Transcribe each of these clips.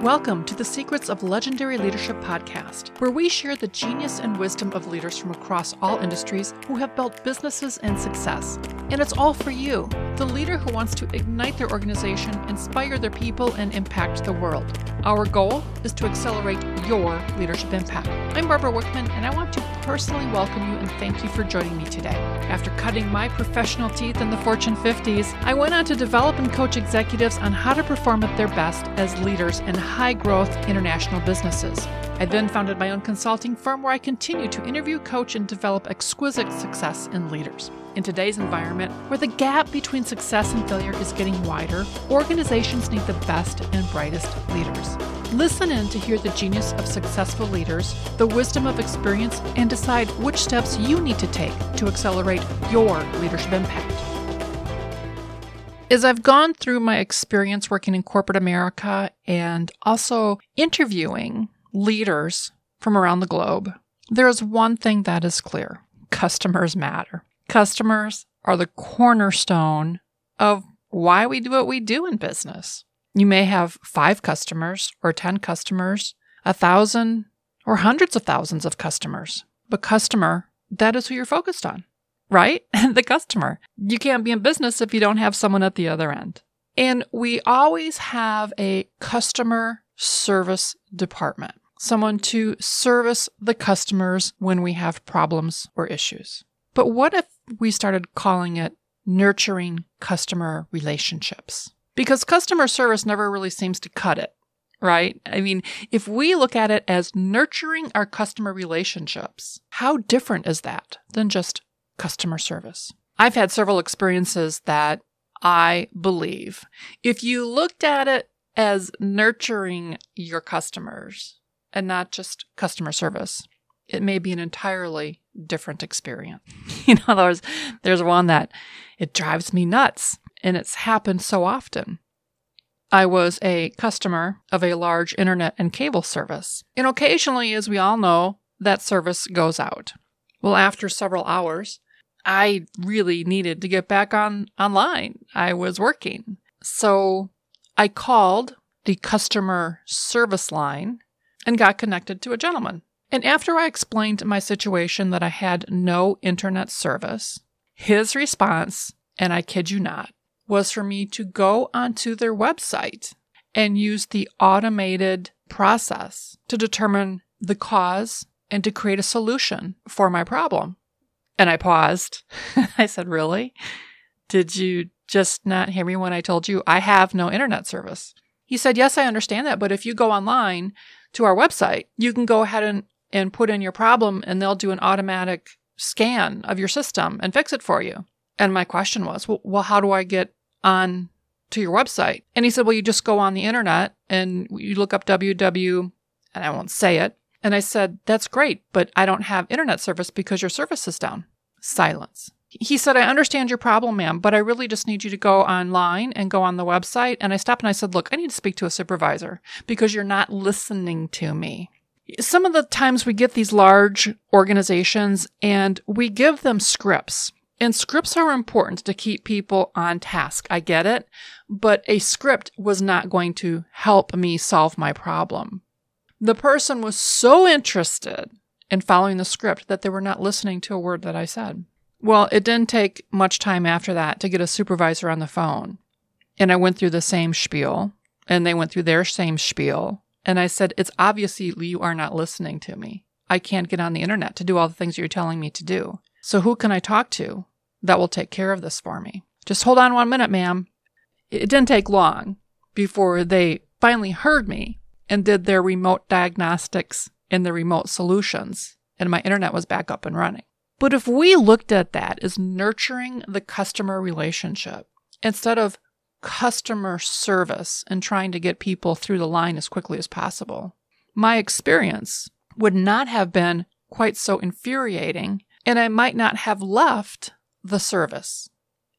Welcome to the Secrets of Legendary Leadership podcast, where we share the genius and wisdom of leaders from across all industries who have built businesses and success. And it's all for you, the leader who wants to ignite their organization, inspire their people, and impact the world. Our goal is to accelerate your leadership impact. I'm Barbara Wickman, and I want to personally welcome you and thank you for joining me today. After cutting my professional teeth in the Fortune 50s, I went on to develop and coach executives on how to perform at their best as leaders in high growth international businesses. I then founded my own consulting firm where I continue to interview, coach, and develop exquisite success in leaders. In today's environment, where the gap between success and failure is getting wider, organizations need the best and brightest leaders. Listen in to hear the genius of successful leaders, the wisdom of experience, and decide which steps you need to take to accelerate your leadership impact. As I've gone through my experience working in corporate America and also interviewing leaders from around the globe, there is one thing that is clear customers matter. Customers are the cornerstone of why we do what we do in business. You may have five customers or 10 customers, a thousand or hundreds of thousands of customers, but customer, that is who you're focused on right? the customer. You can't be in business if you don't have someone at the other end. And we always have a customer service department, someone to service the customers when we have problems or issues. But what if we started calling it nurturing customer relationships? Because customer service never really seems to cut it, right? I mean, if we look at it as nurturing our customer relationships, how different is that than just customer service. I've had several experiences that I believe if you looked at it as nurturing your customers and not just customer service, it may be an entirely different experience. you know, there's, there's one that it drives me nuts and it's happened so often. I was a customer of a large internet and cable service. And occasionally, as we all know, that service goes out. Well, after several hours, I really needed to get back on online. I was working. So I called the customer service line and got connected to a gentleman. And after I explained my situation that I had no internet service, his response, and I kid you not, was for me to go onto their website and use the automated process to determine the cause and to create a solution for my problem. And I paused. I said, Really? Did you just not hear me when I told you I have no internet service? He said, Yes, I understand that. But if you go online to our website, you can go ahead and, and put in your problem and they'll do an automatic scan of your system and fix it for you. And my question was, Well, well how do I get on to your website? And he said, Well, you just go on the internet and you look up www, and I won't say it, and I said, That's great, but I don't have internet service because your service is down. Silence. He said, I understand your problem, ma'am, but I really just need you to go online and go on the website. And I stopped and I said, Look, I need to speak to a supervisor because you're not listening to me. Some of the times we get these large organizations and we give them scripts. And scripts are important to keep people on task. I get it. But a script was not going to help me solve my problem. The person was so interested in following the script that they were not listening to a word that I said. Well, it didn't take much time after that to get a supervisor on the phone. And I went through the same spiel, and they went through their same spiel. And I said, It's obviously you are not listening to me. I can't get on the internet to do all the things you're telling me to do. So who can I talk to that will take care of this for me? Just hold on one minute, ma'am. It didn't take long before they finally heard me and did their remote diagnostics and the remote solutions, and my internet was back up and running. But if we looked at that as nurturing the customer relationship instead of customer service and trying to get people through the line as quickly as possible, my experience would not have been quite so infuriating, and I might not have left the service.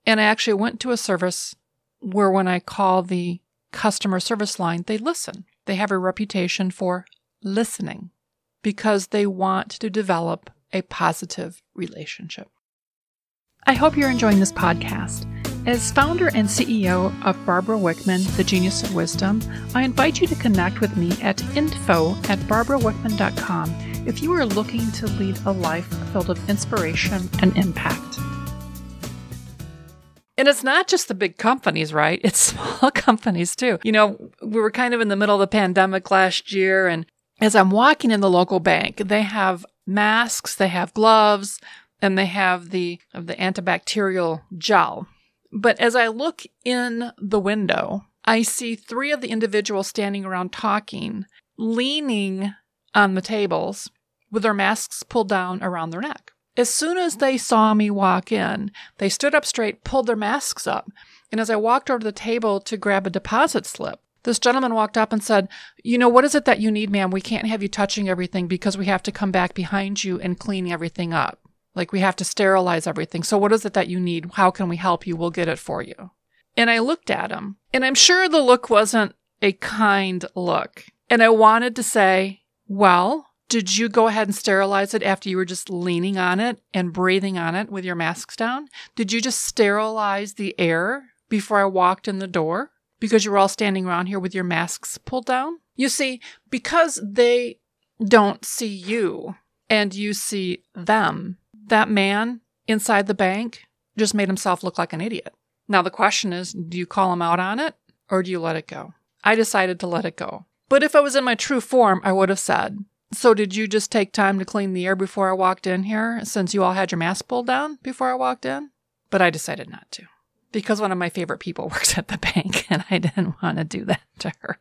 And I actually went to a service where when I call the customer service line, they listen. They have a reputation for listening because they want to develop a positive relationship. I hope you're enjoying this podcast. As founder and CEO of Barbara Wickman, The Genius of Wisdom, I invite you to connect with me at info at barbarawickman.com if you are looking to lead a life filled with inspiration and impact. And it's not just the big companies, right? It's small companies too. You know, we were kind of in the middle of the pandemic last year, and as I'm walking in the local bank, they have masks, they have gloves, and they have the of the antibacterial gel. But as I look in the window, I see three of the individuals standing around talking, leaning on the tables with their masks pulled down around their neck. As soon as they saw me walk in, they stood up straight, pulled their masks up. And as I walked over to the table to grab a deposit slip, this gentleman walked up and said, You know, what is it that you need, ma'am? We can't have you touching everything because we have to come back behind you and clean everything up. Like we have to sterilize everything. So what is it that you need? How can we help you? We'll get it for you. And I looked at him, and I'm sure the look wasn't a kind look. And I wanted to say, Well, did you go ahead and sterilize it after you were just leaning on it and breathing on it with your masks down? Did you just sterilize the air before I walked in the door because you were all standing around here with your masks pulled down? You see, because they don't see you and you see them, that man inside the bank just made himself look like an idiot. Now, the question is do you call him out on it or do you let it go? I decided to let it go. But if I was in my true form, I would have said, so, did you just take time to clean the air before I walked in here since you all had your mask pulled down before I walked in? But I decided not to because one of my favorite people works at the bank and I didn't want to do that to her.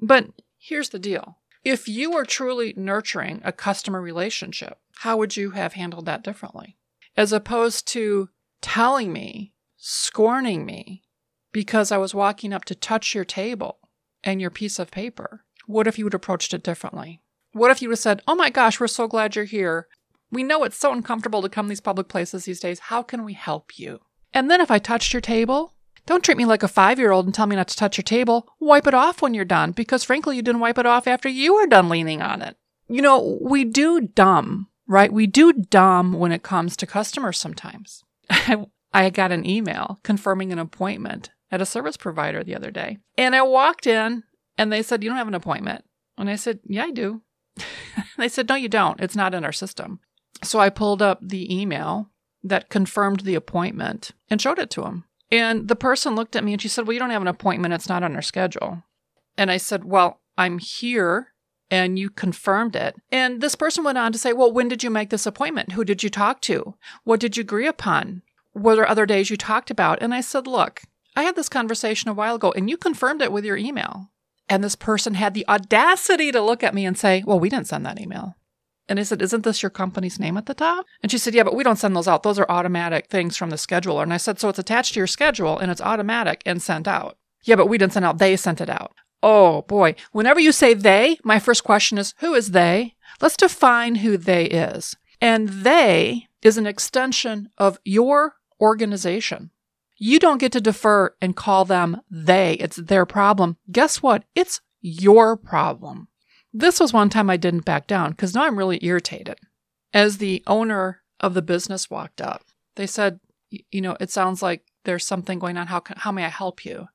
But here's the deal if you were truly nurturing a customer relationship, how would you have handled that differently? As opposed to telling me, scorning me, because I was walking up to touch your table and your piece of paper. What if you would approached it differently? What if you would have said, Oh my gosh, we're so glad you're here. We know it's so uncomfortable to come these public places these days. How can we help you? And then if I touched your table, don't treat me like a five year old and tell me not to touch your table. Wipe it off when you're done, because frankly, you didn't wipe it off after you were done leaning on it. You know, we do dumb, right? We do dumb when it comes to customers sometimes. I got an email confirming an appointment at a service provider the other day. And I walked in and they said, You don't have an appointment. And I said, Yeah, I do. they said, No, you don't. It's not in our system. So I pulled up the email that confirmed the appointment and showed it to him. And the person looked at me and she said, Well, you don't have an appointment. It's not on our schedule. And I said, Well, I'm here and you confirmed it. And this person went on to say, Well, when did you make this appointment? Who did you talk to? What did you agree upon? Were there other days you talked about? And I said, Look, I had this conversation a while ago and you confirmed it with your email. And this person had the audacity to look at me and say, Well, we didn't send that email. And I said, Isn't this your company's name at the top? And she said, Yeah, but we don't send those out. Those are automatic things from the scheduler. And I said, So it's attached to your schedule and it's automatic and sent out. Yeah, but we didn't send out. They sent it out. Oh boy. Whenever you say they, my first question is, Who is they? Let's define who they is. And they is an extension of your organization. You don't get to defer and call them they. It's their problem. Guess what? It's your problem. This was one time I didn't back down because now I'm really irritated. As the owner of the business walked up, they said, You know, it sounds like there's something going on. How, can, how may I help you?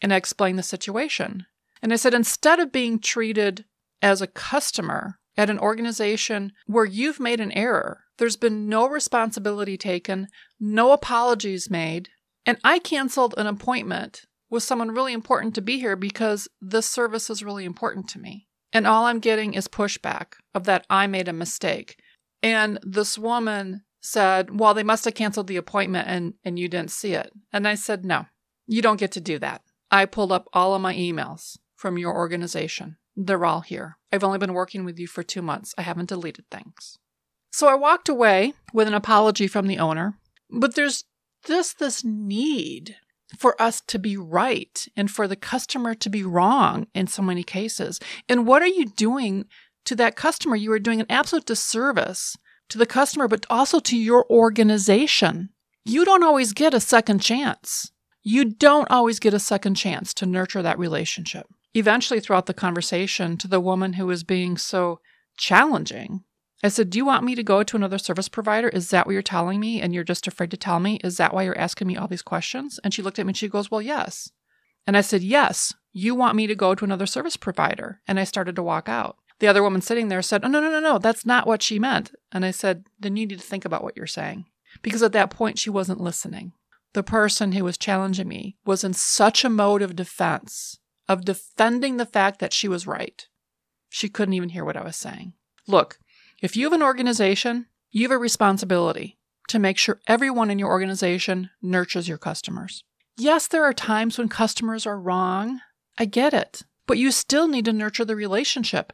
And I explained the situation. And I said, Instead of being treated as a customer at an organization where you've made an error, there's been no responsibility taken, no apologies made, and I canceled an appointment with someone really important to be here because this service is really important to me. And all I'm getting is pushback of that I made a mistake. And this woman said, Well, they must have canceled the appointment and, and you didn't see it. And I said, No, you don't get to do that. I pulled up all of my emails from your organization. They're all here. I've only been working with you for two months. I haven't deleted things. So I walked away with an apology from the owner, but there's just this need for us to be right and for the customer to be wrong in so many cases. And what are you doing to that customer? You are doing an absolute disservice to the customer, but also to your organization. You don't always get a second chance. You don't always get a second chance to nurture that relationship. Eventually, throughout the conversation, to the woman who was being so challenging, I said, Do you want me to go to another service provider? Is that what you're telling me? And you're just afraid to tell me? Is that why you're asking me all these questions? And she looked at me and she goes, Well, yes. And I said, Yes, you want me to go to another service provider. And I started to walk out. The other woman sitting there said, Oh, no, no, no, no, that's not what she meant. And I said, Then you need to think about what you're saying. Because at that point, she wasn't listening. The person who was challenging me was in such a mode of defense, of defending the fact that she was right. She couldn't even hear what I was saying. Look, if you have an organization, you have a responsibility to make sure everyone in your organization nurtures your customers. Yes, there are times when customers are wrong. I get it. But you still need to nurture the relationship.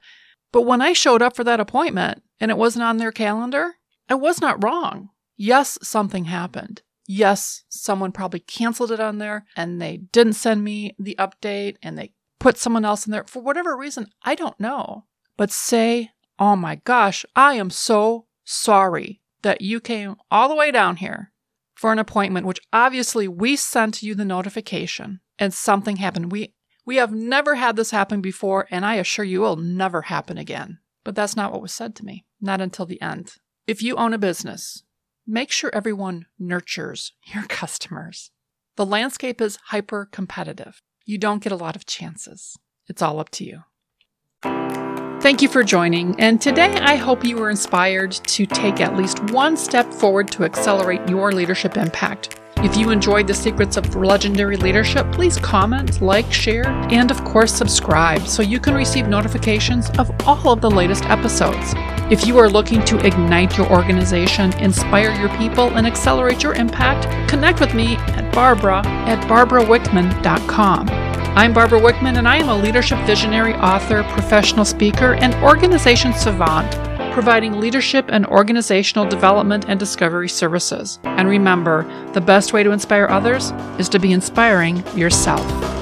But when I showed up for that appointment and it wasn't on their calendar, I was not wrong. Yes, something happened. Yes, someone probably canceled it on there and they didn't send me the update and they put someone else in there for whatever reason. I don't know. But say Oh my gosh, I am so sorry that you came all the way down here for an appointment, which obviously we sent you the notification and something happened. We we have never had this happen before, and I assure you it will never happen again. But that's not what was said to me, not until the end. If you own a business, make sure everyone nurtures your customers. The landscape is hyper competitive. You don't get a lot of chances. It's all up to you. Thank you for joining, and today I hope you were inspired to take at least one step forward to accelerate your leadership impact. If you enjoyed the secrets of legendary leadership, please comment, like, share, and of course, subscribe so you can receive notifications of all of the latest episodes. If you are looking to ignite your organization, inspire your people, and accelerate your impact, connect with me at Barbara at barbarawickman.com. I'm Barbara Wickman, and I am a leadership visionary, author, professional speaker, and organization savant, providing leadership and organizational development and discovery services. And remember, the best way to inspire others is to be inspiring yourself.